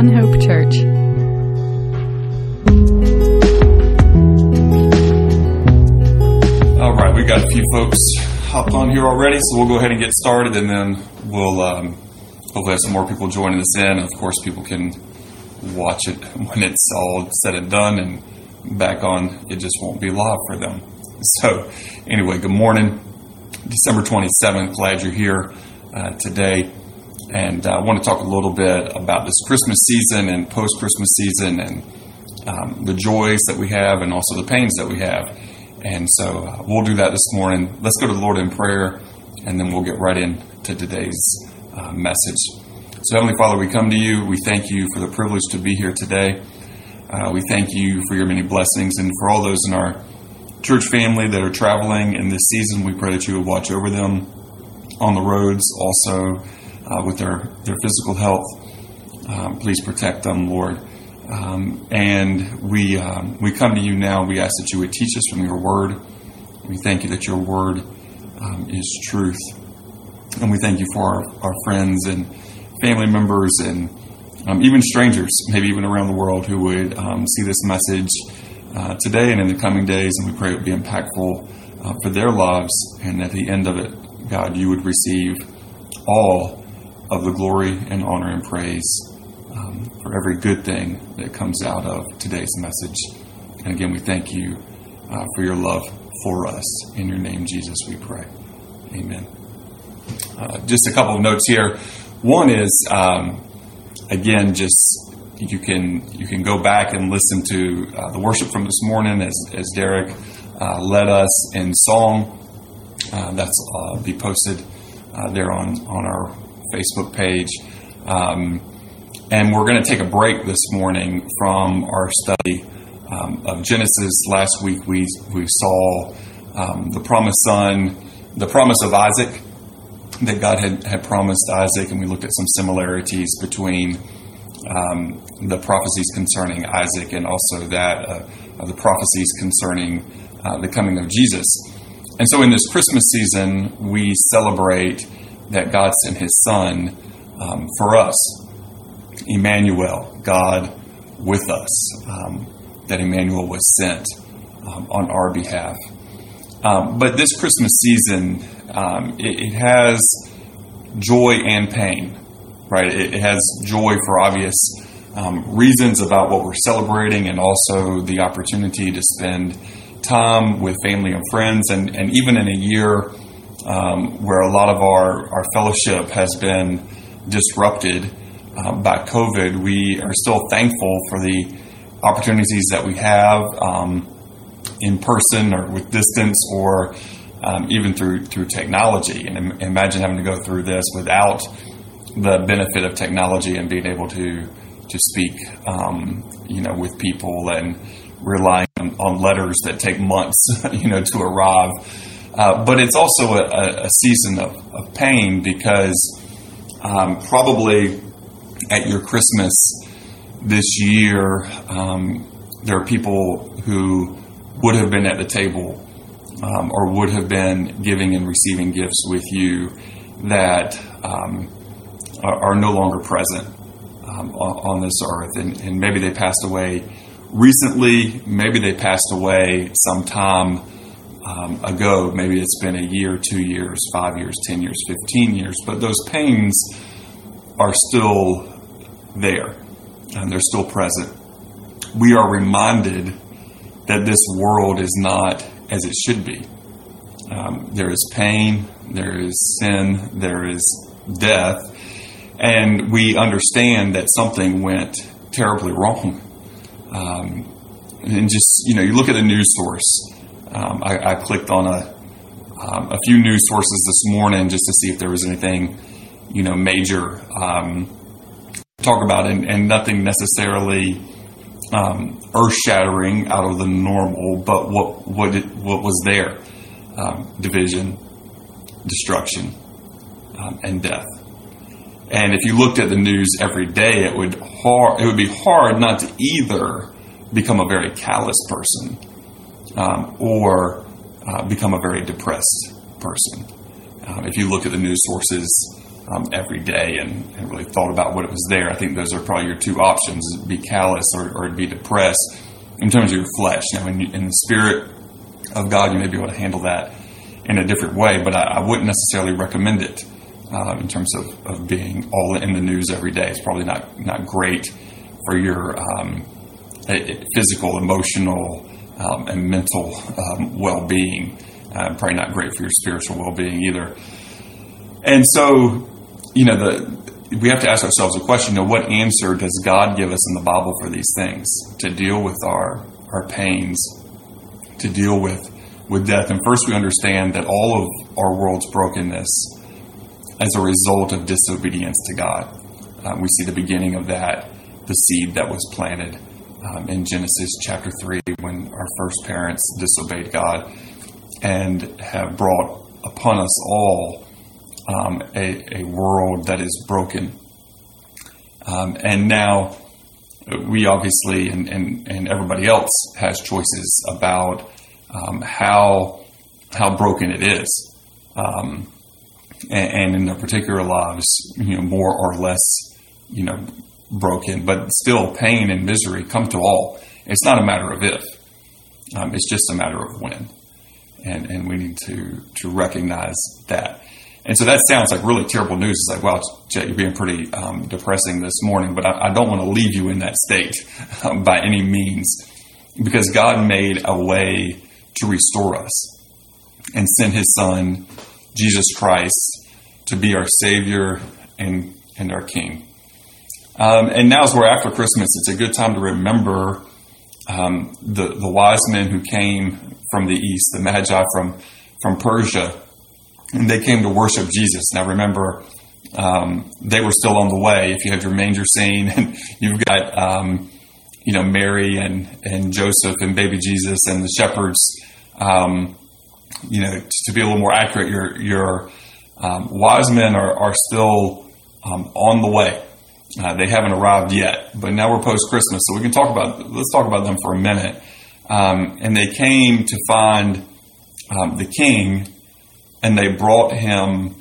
One Hope Church. All right, we got a few folks hopped on here already, so we'll go ahead and get started, and then we'll um, hopefully have some more people joining us in. Of course, people can watch it when it's all said and done, and back on. It just won't be live for them. So, anyway, good morning, December twenty seventh. Glad you're here uh, today, and I want to talk a little bit about this Christmas season and post Christmas season, and um, the joys that we have, and also the pains that we have. And so uh, we'll do that this morning. Let's go to the Lord in prayer, and then we'll get right into today's uh, message. So, Heavenly Father, we come to you. We thank you for the privilege to be here today. Uh, we thank you for your many blessings, and for all those in our church family that are traveling in this season, we pray that you would watch over them on the roads, also uh, with their, their physical health. Um, please protect them, Lord. Um, and we um, we come to you now. We ask that you would teach us from your word. We thank you that your word um, is truth, and we thank you for our, our friends and family members and um, even strangers, maybe even around the world, who would um, see this message uh, today and in the coming days. And we pray it would be impactful uh, for their lives, and at the end of it, God, you would receive all of the glory and honor and praise um, for every good thing that comes out of today's message. And again, we thank you uh, for your love for us. In your name, Jesus, we pray. Amen. Uh, just a couple of notes here. One is, um, again, just you can you can go back and listen to uh, the worship from this morning as, as Derek uh, led us in song. Uh, that's uh, be posted there on on our Facebook page. Um, and we're going to take a break this morning from our study um, of Genesis. Last week we, we saw um, the promised son, the promise of Isaac, that God had, had promised Isaac, and we looked at some similarities between um, the prophecies concerning Isaac and also that uh, of the prophecies concerning uh, the coming of Jesus. And so in this Christmas season, we celebrate that God sent his son um, for us Emmanuel, God with us, um, that Emmanuel was sent um, on our behalf. Um, but this Christmas season, um, it, it, has joy and pain, right? It, it has joy for obvious um, reasons about what we're celebrating and also the opportunity to spend time with family and friends, and, and even in a year um, where a lot of our, our fellowship has been disrupted uh, by COVID, we are still thankful for the opportunities that we have um, in person or with distance or um, even through through technology. And imagine having to go through this without the benefit of technology and being able to to speak, um, you know, with people and relying on, on, letters that take months, you know, to arrive. Uh, but it's also a, a season of, of, pain because um, probably at your Christmas this year, um, there are people who would have been at the table um, or would have been giving and receiving gifts with you that um, are, are, no longer present um, on, on, this earth. And, and, maybe they passed away recently, maybe they passed away some time um, ago. Maybe it's been a year, two years, five years, ten years, fifteen years. But those pains are still there and they're still present. We are reminded that this world is not as it should be. Um, there is pain, there is sin, there is death, and we understand that something went terribly wrong. Um, and just, you know, you look at a news source. Um, I, I, clicked on a, um, a few news sources this morning just to see if there was anything, you know, major. Um, talk about and, and nothing necessarily um, earth shattering out of the normal, but what what it, what was there um, division, destruction, and death. And if you looked at the news every day, it would hard, it would be hard not to either become a very callous person um, or uh, become a very depressed person. Um, if you look at the news sources um, every day and, and, really thought about what it was there, I think those are probably your two options: be callous or, or be depressed in terms of your flesh. Now, in, in, the spirit of God, you may be able to handle that in a different way, but I, I wouldn't necessarily recommend it uh, in terms of, of being all in the news every day. It's probably not not great for your um, physical, emotional, um, and mental um, well being. Uh, probably not great for your spiritual well being either. And so, you know, the, we have to ask ourselves a question: you know, what answer does God give us in the Bible for these things to deal with our our pains, to deal with with death? And first, we understand that all of our world's brokenness as a result of disobedience to God. Um, we see the beginning of that, the seed that was planted um, in Genesis chapter 3 when our first parents disobeyed God and have brought upon us all um, a, a, world that is broken. Um, and now we obviously, and, and, and, everybody else, has choices about um, how, how broken it is. Um, and, and, in their particular lives, you know, more or less, you know, broken, but still pain and misery come to all. It's not a matter of if, um, it's just a matter of when. And, and we need to, to recognize that. And so that sounds like really terrible news. It's like, well, Jet, you're being pretty um, depressing this morning, but I, I, don't want to leave you in that state um, by any means because God made a way to restore us and sent his son, Jesus Christ, to be our Savior and, and our King. Um, and now, as we're after Christmas, it's a good time to remember um, the, the wise men who came from the east, the Magi from, from Persia, and they came to worship Jesus. Now, remember, um, they were still on the way. If you have your manger scene, and you've got um, you know Mary and and Joseph and baby Jesus and the shepherds. Um, you know, to be a little more accurate, your your um, wise men are, are still um, on the way. Uh, they haven't arrived yet, but now we're post Christmas, so we can talk about. Let's talk about them for a minute. Um, and they came to find um, the king, and they brought him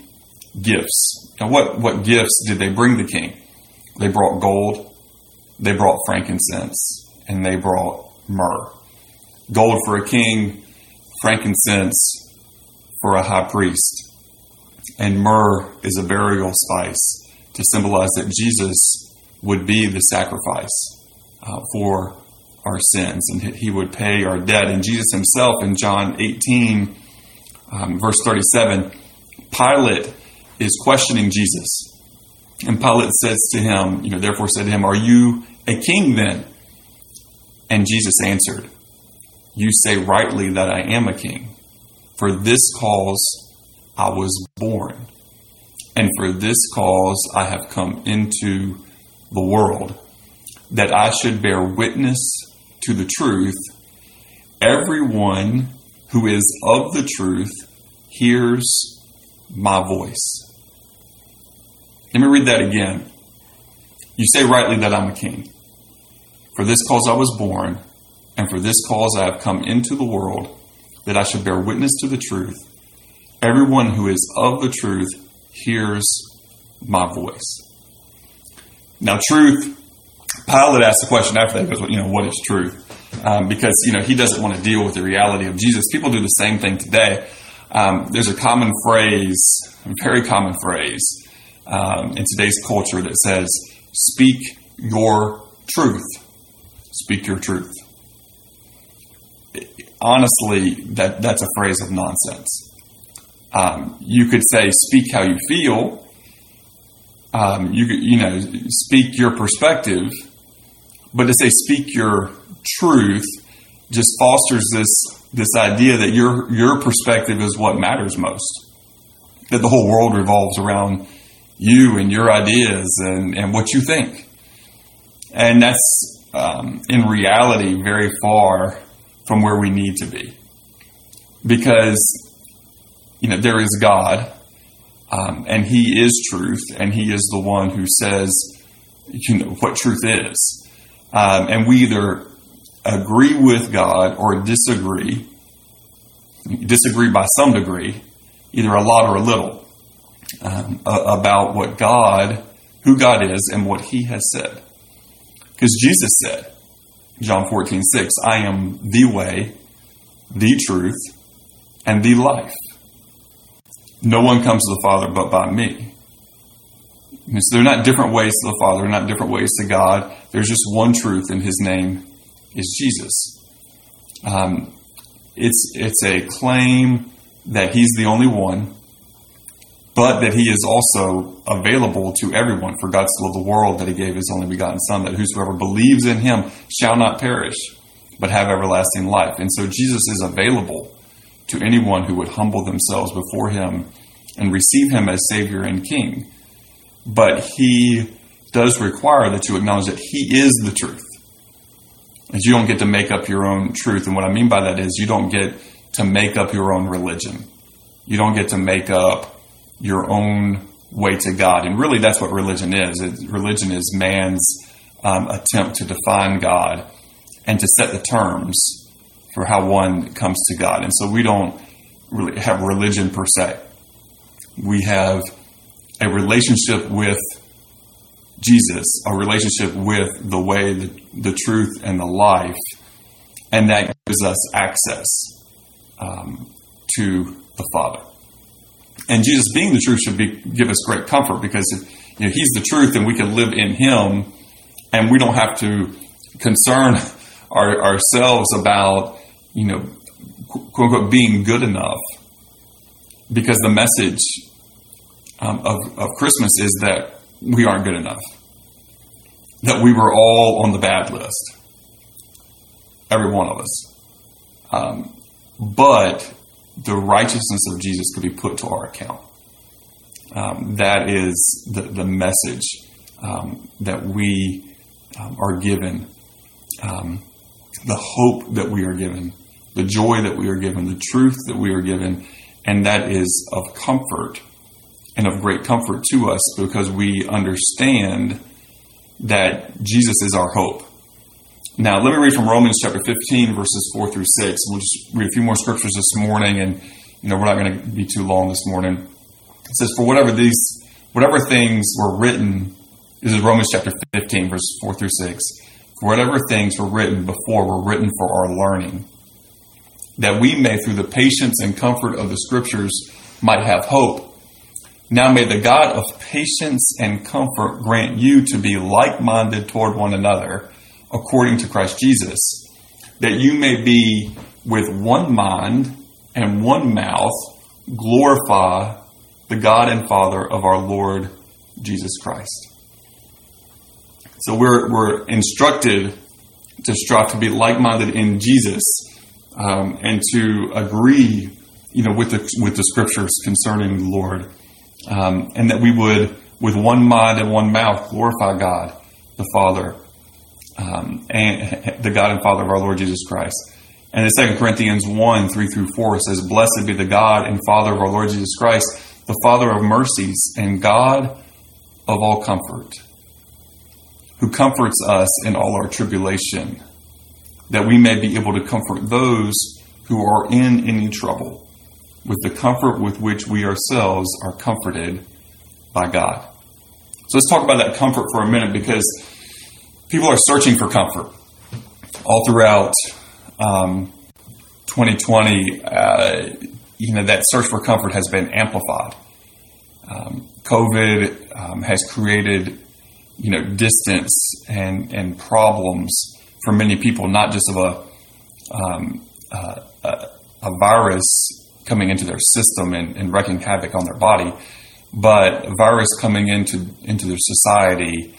gifts. Now, what what gifts did they bring the king? They brought gold, they brought frankincense, and they brought myrrh. Gold for a king, frankincense for a high priest, and myrrh is a burial spice to symbolize that Jesus would be the sacrifice uh, for our sins and he would pay our debt. And Jesus himself in John 18, um, verse 37, Pilate is questioning Jesus. And Pilate says to him, you know, therefore said to him, Are you a king then? And Jesus answered, You say rightly that I am a king. For this cause I was born and for this cause I have come into the world, that I should bear witness to the truth. Everyone who is of the truth hears my voice. Let me read that again. You say rightly that I'm a king. For this cause I was born, and for this cause I have come into the world, that I should bear witness to the truth. Everyone who is of the truth hears my voice. Now, truth, Pilate asked the question after that, goes, you know, what is truth? Um, because, you know, he doesn't want to deal with the reality of Jesus. People do the same thing today. Um, there's a common phrase, a very common phrase um, in today's culture that says, speak your truth. Speak your truth. Honestly, that, that's a phrase of nonsense. Um, you could say, speak how you feel. Um, you you know, speak your perspective. But to say speak your truth just fosters this this idea that your your perspective is what matters most. That the whole world revolves around you and your ideas and, and what you think. And that's um, in reality very far from where we need to be. Because you know, there is God, um, and He is truth, and He is the one who says, you know, what truth is. Um, and we either agree with God or disagree, disagree by some degree, either a lot or a little. um, about what God, who God is, and what He has said. Because Jesus said, John 14, 6, I am the way, the truth, and the life. No one comes to the Father but by me. And so they're not different ways to the Father, they're not different ways to God. There's just one truth, and His name is Jesus. Um, it's it's a claim that He's the only one, but that He is also available to everyone. For God so loved the world that He gave His only begotten Son, that whosoever believes in Him shall not perish, but have everlasting life. And so Jesus is available to anyone who would humble themselves before Him and receive Him as Savior and King. But He does require that you acknowledge that He is the truth is you don't get to make up your own truth. And what I mean by that is you don't get to make up your own religion. You don't get to make up your own way to God. And really, that's what religion is. It, religion is man's um, attempt to define God and to set the terms for how one comes to God. And so we don't really have religion per se. We have a relationship with Jesus, a relationship with the way, the, the truth, and the life, and that gives us access um, to the Father. And Jesus, being the truth, should be, give us great comfort because if, you know, He's the truth, and we can live in Him, and we don't have to concern our, ourselves about, you know, quote unquote, being good enough, because the message um, of, of Christmas is that we aren't good enough. That we were all on the bad list. Every one of us. Um, but the righteousness of Jesus could be put to our account. Um, that is the, the message um, that we um, are given, um, the hope that we are given, the joy that we are given, the truth that we are given, and that is of comfort and of great comfort to us because we understand that Jesus is our hope. Now, let me read from Romans chapter 15, verses 4 through 6. We'll just read a few more scriptures this morning, and you know we're not going to be too long this morning. It says, "For whatever these, whatever things were written, this is Romans chapter 15, verses 4 through 6. Whatever things were written before were written for our learning, that we may, through the patience and comfort of the Scriptures, might have hope." Now may the God of patience and comfort grant you to be like minded toward one another, according to Christ Jesus, that you may be with one mind and one mouth glorify the God and Father of our Lord Jesus Christ. So we're, we're instructed to strive to be like minded in Jesus um, and to agree you know, with the, with the scriptures concerning the Lord um, and that we would, with one mind and one mouth, glorify God, the Father, um, and the God and Father of our Lord Jesus Christ. And in 2 Corinthians 1 3 through 4, says, Blessed be the God and Father of our Lord Jesus Christ, the Father of mercies and God of all comfort, who comforts us in all our tribulation, that we may be able to comfort those who are in any trouble with the comfort with which we ourselves are comforted by God. So let's talk about that comfort for a minute because people are searching for comfort all throughout um, 2020. Uh, you know that search for comfort has been amplified. Um, COVID um, has created, you know, distance and and problems for many people, not just of a um, uh, a, virus coming into their system and, and havoc on their body, but a virus coming into into their society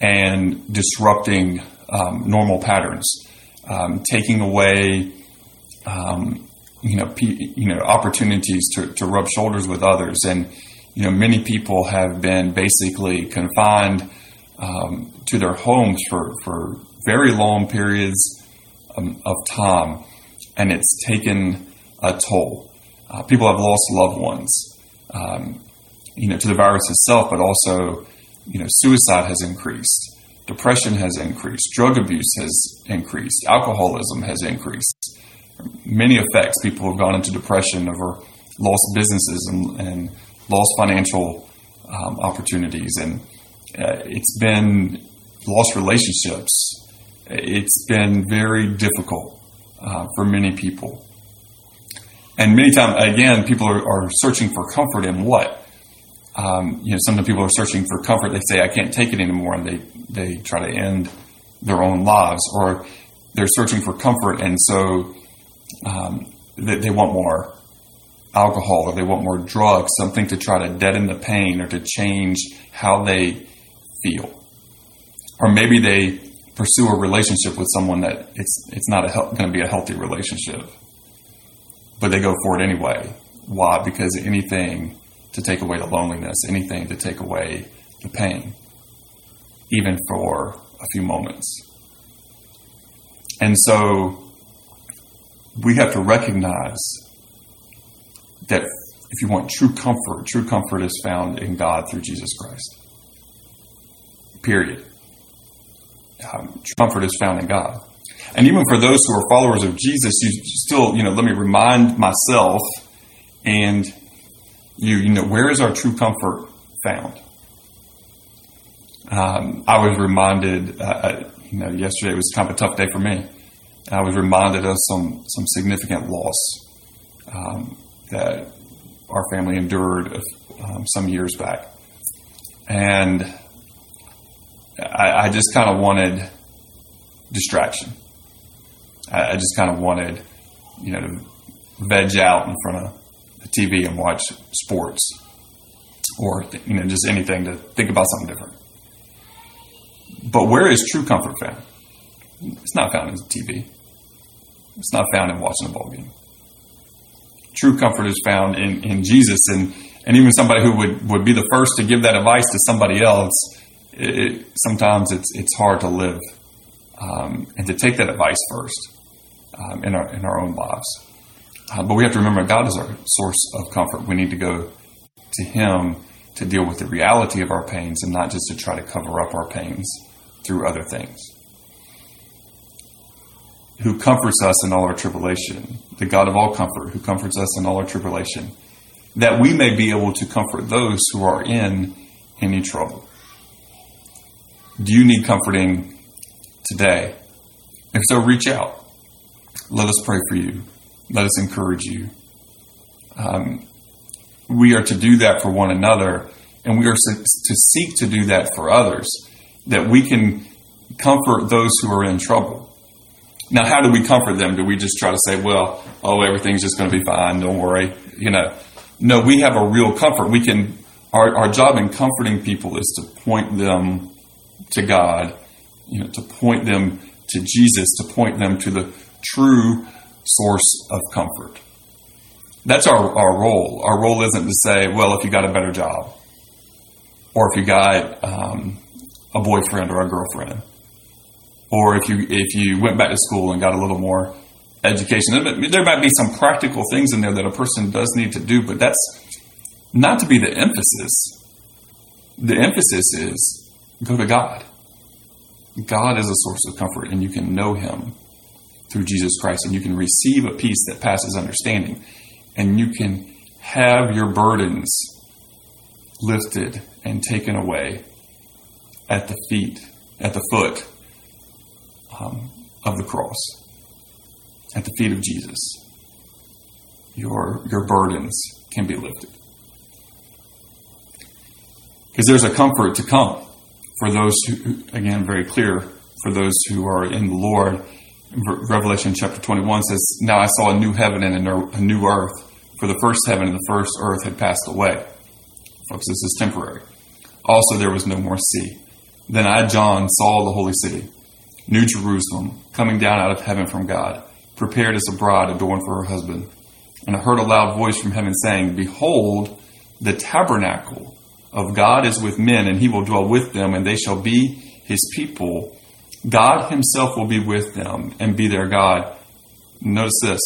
and disrupting um, normal patterns, um, taking away um, you know you know opportunities to, to rub shoulders with others, and you know many people have been basically confined um, to their homes for for very long periods um, of time, and it's taken a toll. Uh, people have lost loved ones, um, you know, to the virus itself, but also, you know, suicide has increased, depression has increased, drug abuse has increased, alcoholism has increased. Many effects. People have gone into depression over lost businesses and, and lost financial um, opportunities, and uh, it's been lost relationships. It's been very difficult uh, for many people. And many times, again, people are, are searching for comfort in what? Um, you know, sometimes people are searching for comfort. They say, I can't take it anymore, and they, they try to end their own lives. Or they're searching for comfort, and so um, they, they want more alcohol or they want more drugs, something to try to deaden the pain or to change how they feel. Or maybe they pursue a relationship with someone that it's it's not going to be a healthy relationship, but they go for it anyway. Why? Because anything to take away the loneliness, anything to take away the pain, even for a few moments. And so we have to recognize that if you want true comfort, true comfort is found in God through Jesus Christ. Period. Um, comfort is found in God. And even for those who are followers of Jesus, you still, you know, let me remind myself and you, you know, where is our true comfort found? Um, I was reminded, uh, uh you know, yesterday was kind of a tough day for me. I was reminded of some some significant loss um, that our family endured um, some years back, and I, I just kind of wanted distraction. I, I just kind of wanted, you know, to veg out in front of the TV and watch sports, or you know, just anything to think about something different. But where is true comfort found? It's not found in TV. It's not found in watching a ball game. True comfort is found in, in Jesus, and, and even somebody who would, would be the first to give that advice to somebody else, it, sometimes it's, it's hard to live um, and to take that advice first um, in, our, in our own lives. Uh, but we have to remember God is our source of comfort. We need to go to Him to deal with the reality of our pains and not just to try to cover up our pains through other things who comforts us in all our tribulation, the God of all comfort, who comforts us in all our tribulation, that we may be able to comfort those who are in any trouble. Do you need comforting today? If so, reach out. Let us pray for you. Let us encourage you. Um, we are to do that for one another, and we are to seek to do that for others, that we can comfort those who are in trouble. Now, how do we comfort them? Do we just try to say, well, oh, everything's just going to be fine, don't worry? You know, no, we have a real comfort. We can, our, our job in comforting people is to point them to God, you know, to point them to Jesus, to point them to the true source of comfort. That's our, our role. Our role isn't to say, well, if you got a better job, or if you got um, a boyfriend or a girlfriend, or if you if you went back to school and got a little more education. There might be some practical things in there that a person does need to do, but that's not to be the emphasis. The emphasis is go to God. God is a source of comfort, and you can know Him through Jesus Christ, and you can receive a peace that passes understanding, and you can have your burdens lifted and taken away at the feet, at the foot um, of the cross, at the feet of Jesus, your, your burdens can be lifted. Because there's a comfort to come for those who, again, very clear, for those who are in the Lord. Revelation chapter 21 says, Now I saw a new heaven and a new earth, for the first heaven and the first earth had passed away. Folks, this is temporary. Also, there was no more sea. Then I, John, saw the holy city New Jerusalem, coming down out of heaven from God, prepared as a bride adorned for her husband. And I heard a loud voice from heaven saying, Behold, the tabernacle of God is with men, and he will dwell with them, and they shall be his people. God himself will be with them and be their God. Notice this.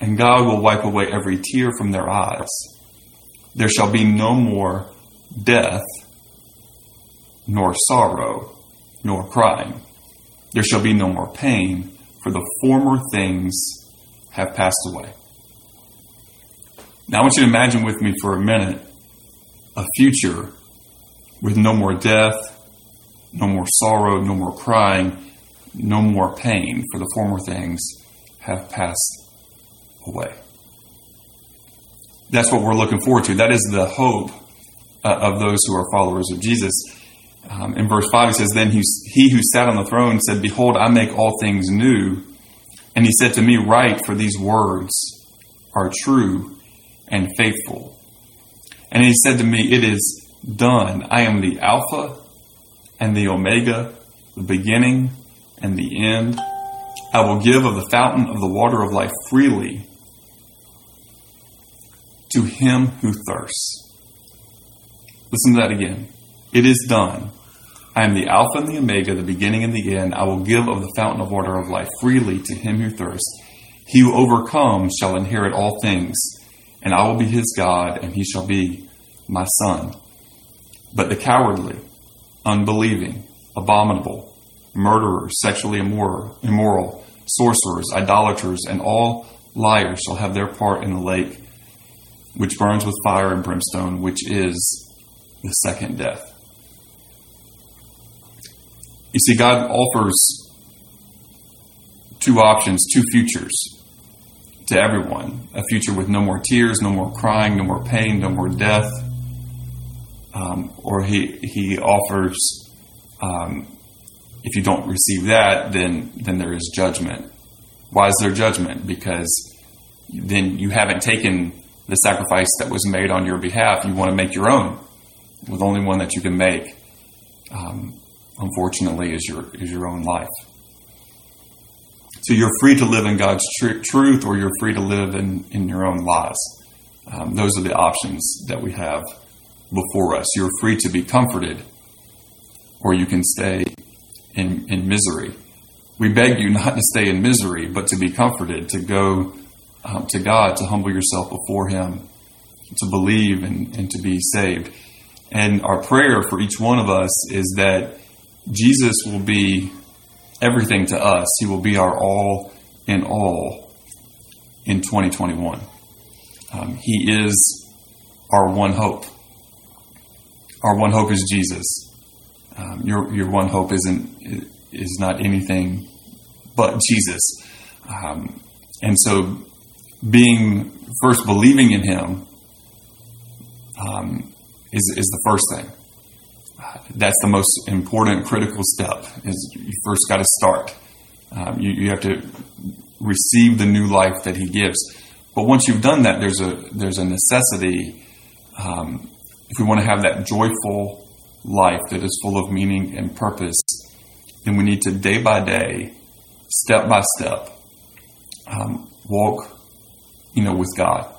And God will wipe away every tear from their eyes. There shall be no more death, nor sorrow, nor crying there shall be no more pain, for the former things have passed away. Now, I want you to imagine with me for a minute a future with no more death, no more sorrow, no more crying, no more pain, for the former things have passed away. That's what we're looking forward to. That is the hope uh, of those who are followers of Jesus. Um, in verse 5, he says, Then he, he who sat on the throne said, Behold, I make all things new. And he said to me, Write, for these words are true and faithful. And he said to me, It is done. I am the Alpha and the Omega, the beginning and the end. I will give of the fountain of the water of life freely to him who thirsts. Listen to that again. It is done. I am the Alpha and the Omega, the beginning and the end. I will give of the fountain of water of life freely to him who thirsts. He who overcomes shall inherit all things, and I will be his God, and he shall be my son. But the cowardly, unbelieving, abominable, murderers, sexually immoral, immoral, sorcerers, idolaters, and all liars shall have their part in the lake which burns with fire and brimstone, which is the second death. You see, God offers two options, two futures to everyone a future with no more tears, no more crying, no more pain, no more death. Um, or he, he offers, um, if you don't receive that, then, then there is judgment. Why is there judgment? Because then you haven't taken the sacrifice that was made on your behalf. You want to make your own, with only one that you can make. Um, unfortunately, is your is your own life. So you're free to live in God's tr- truth, or you're free to live in in your own lies. Um, those are the options that we have before us. You're free to be comforted, or you can stay in in misery. We beg you not to stay in misery, but to be comforted, to go um, to God, to humble yourself before Him, to believe and, and to be saved. And our prayer for each one of us is that Jesus will be everything to us. He will be our all in all in 2021. Um, he is our one hope. Our one hope is Jesus. Um, your your one hope isn't is not anything but Jesus. Um, and so being first believing in Him um, is, is the first thing. That's the most important, critical step. Is you first got to start. Um, you, you have to receive the new life that He gives. But once you've done that, there's a there's a necessity. Um, if we want to have that joyful life that is full of meaning and purpose, then we need to day by day, step by step, um, walk you know, with God.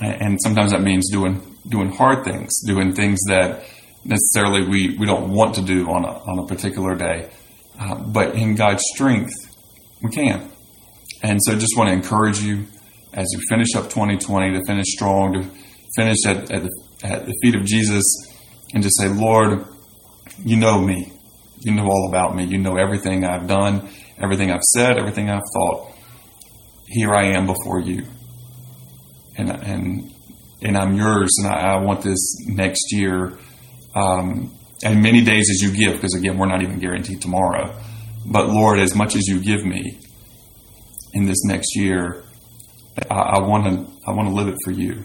And sometimes that means doing doing hard things, doing things that necessarily we, we don't want to do on a, on a particular day. Uh, but in God's strength, we can. And so just want to encourage you as you finish up 2020 to finish strong, to finish at, at, the, at the feet of Jesus and to say, Lord, you know me. You know all about me. You know everything I've done, everything I've said, everything I've thought. Here I am before you and and and I'm yours, and I, I want this next year, um, and many days as you give, because again, we're not even guaranteed tomorrow. But Lord, as much as you give me in this next year, I want to I want to live it for you.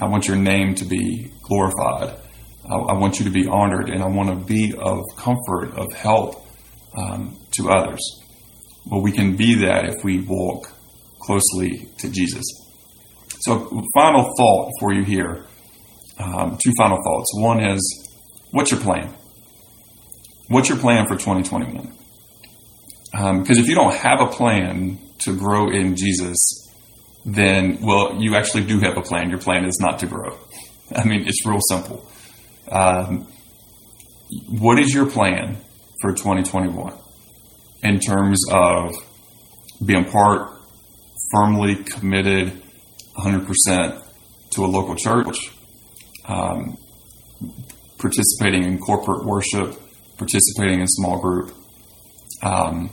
I want your name to be glorified. I, I want you to be honored, and I want to be of comfort, of help um, to others. Well, we can be that if we walk closely to Jesus. So, final thought for you here. Um, two final thoughts. One is, what's your plan? What's your plan for 2021? Um, because if you don't have a plan to grow in Jesus, then, well, you actually do have a plan. Your plan is not to grow. I mean, it's real simple. Um, what is your plan for 2021 in terms of being part, firmly committed 100% to a local church, um, participating in corporate worship, participating in small group. Um,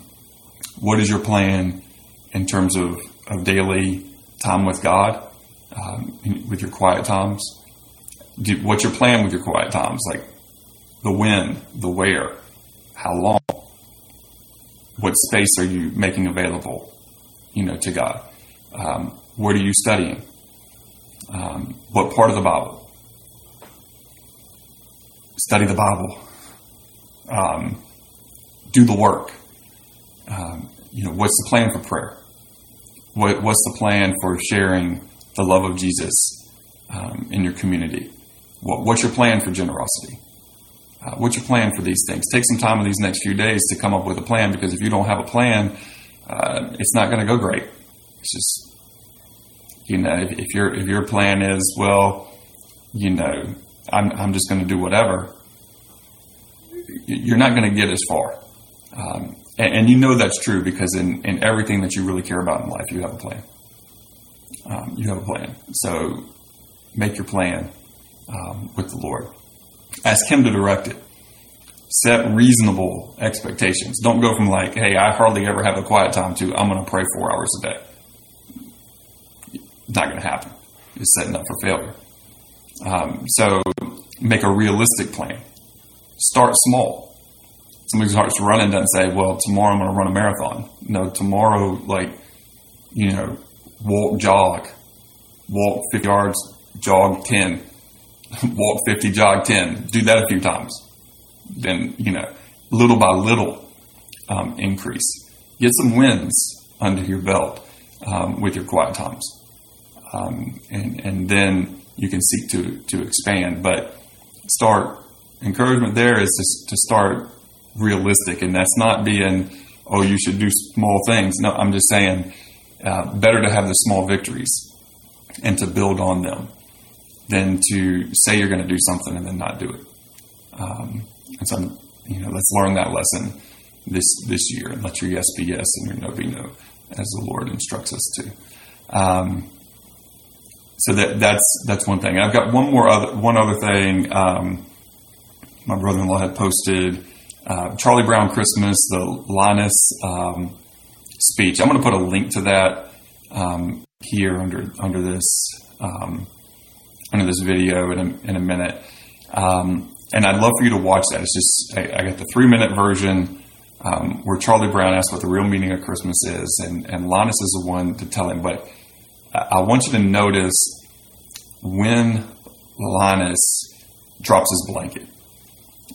what is your plan in terms of, of daily time with God, um, with your quiet times? Do, what's your plan with your quiet times? Like the when, the where, how long, what space are you making available, you know, to God? Um, what are you studying? Um, what part of the Bible? Study the Bible. Um, do the work. Um, you know, what's the plan for prayer? What, what's the plan for sharing the love of Jesus um, in your community? What, what's your plan for generosity? Uh, what's your plan for these things? Take some time in these next few days to come up with a plan because if you don't have a plan, uh, it's not going to go great. It's just, you know, if, if, your if your plan is, well, you know, I'm, I'm just going to do whatever, you're not going to get as far. Um, and, and, you know that's true because in, in everything that you really care about in life, you have a plan. Um, you have a plan. So make your plan um, with the Lord. Ask Him to direct it. Set reasonable expectations. Don't go from like, hey, I hardly ever have a quiet time to I'm going to pray four hours a day. Not going to happen. You're setting up for failure. Um, so make a realistic plan. Start small. Somebody starts running doesn't say, well, tomorrow I'm going to run a marathon. No, tomorrow, like, you know, walk, jog, walk 50 yards, jog 10, walk 50, jog 10. Do that a few times. Then, you know, little by little um, increase. Get some wins under your belt um, with your quiet times. Um, and, and then you can seek to, to expand. But start, encouragement there is to, to start realistic. And that's not being, oh, you should do small things. No, I'm just saying, uh, better to have the small victories and to build on them than to say you're going to do something and then not do it. Um, and so, you know, let's learn that lesson this this year and let your yes be yes and your no be no, as the Lord instructs us to. Um, so that that's that's one thing. I've got one more other one other thing. Um, my brother-in-law had posted uh, Charlie Brown Christmas, the Linus um, speech. I'm going to put a link to that um, here under under this um, under this video in a, in a minute. Um, and I'd love for you to watch that. It's just, I, I got the three minute version um, where Charlie Brown asks what the real meaning of Christmas is, and, and Linus is the one to tell him. But I, want you to notice when Linus drops his blanket.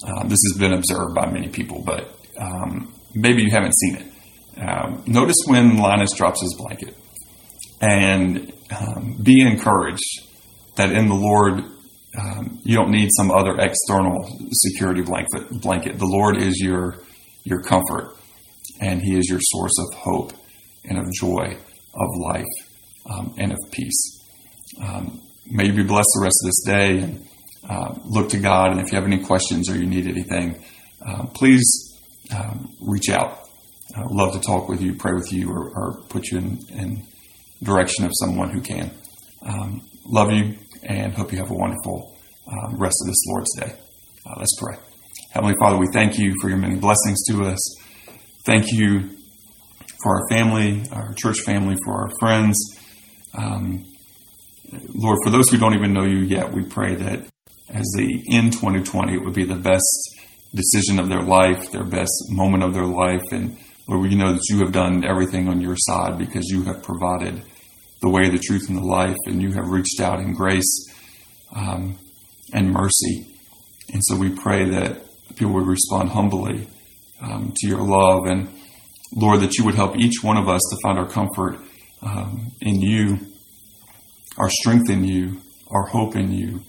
Um, this has been observed by many people, but um, maybe you haven't seen it. Um, notice when Linus drops his blanket and um, be encouraged that in the Lord, um, you don't need some other external security blanket. Blanket. The Lord is your your comfort, and He is your source of hope and of joy, of life, um, and of peace. Um, may you be blessed the rest of this day. And, uh, look to God, and if you have any questions or you need anything, uh, please um, reach out. I would love to talk with you, pray with you, or, or put you in, in, direction of someone who can. Um, love you and hope you have a wonderful uh, rest of this Lord's Day. Uh, let's pray. Heavenly Father, we thank you for your many blessings to us. Thank you for our family, our church family, for our friends. Um, Lord, for those who don't even know you yet, we pray that as they end 2020, it would be the best decision of their life, their best moment of their life. And Lord, we know that you have done everything on your side because you have provided the way, the truth, and the life, and you have reached out in grace um, and mercy. And so we pray that people would respond humbly um, to your love, and Lord, that you would help each one of us to find our comfort um, in you, our strength in you, our hope in you,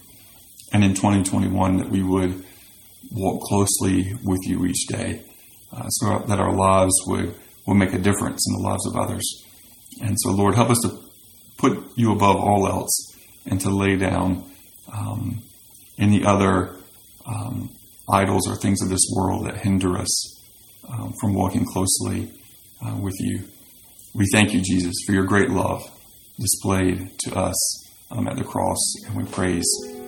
and in 2021 that we would walk closely with you each day, uh, so that our lives would will make a difference in the lives of others. And so, Lord, help us to put you above all else and to lay down um, any other um, idols or things of this world that hinder us um, from walking closely uh, with you. We thank you, Jesus, for your great love displayed to us um, at the cross, and we praise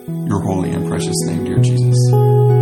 your holy and precious name, dear Jesus.